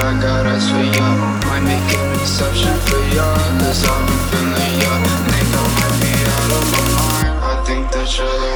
I got eyes for you. Might make an exception for ya Cause I've been feeling you. And I might be out of my mind I think that you're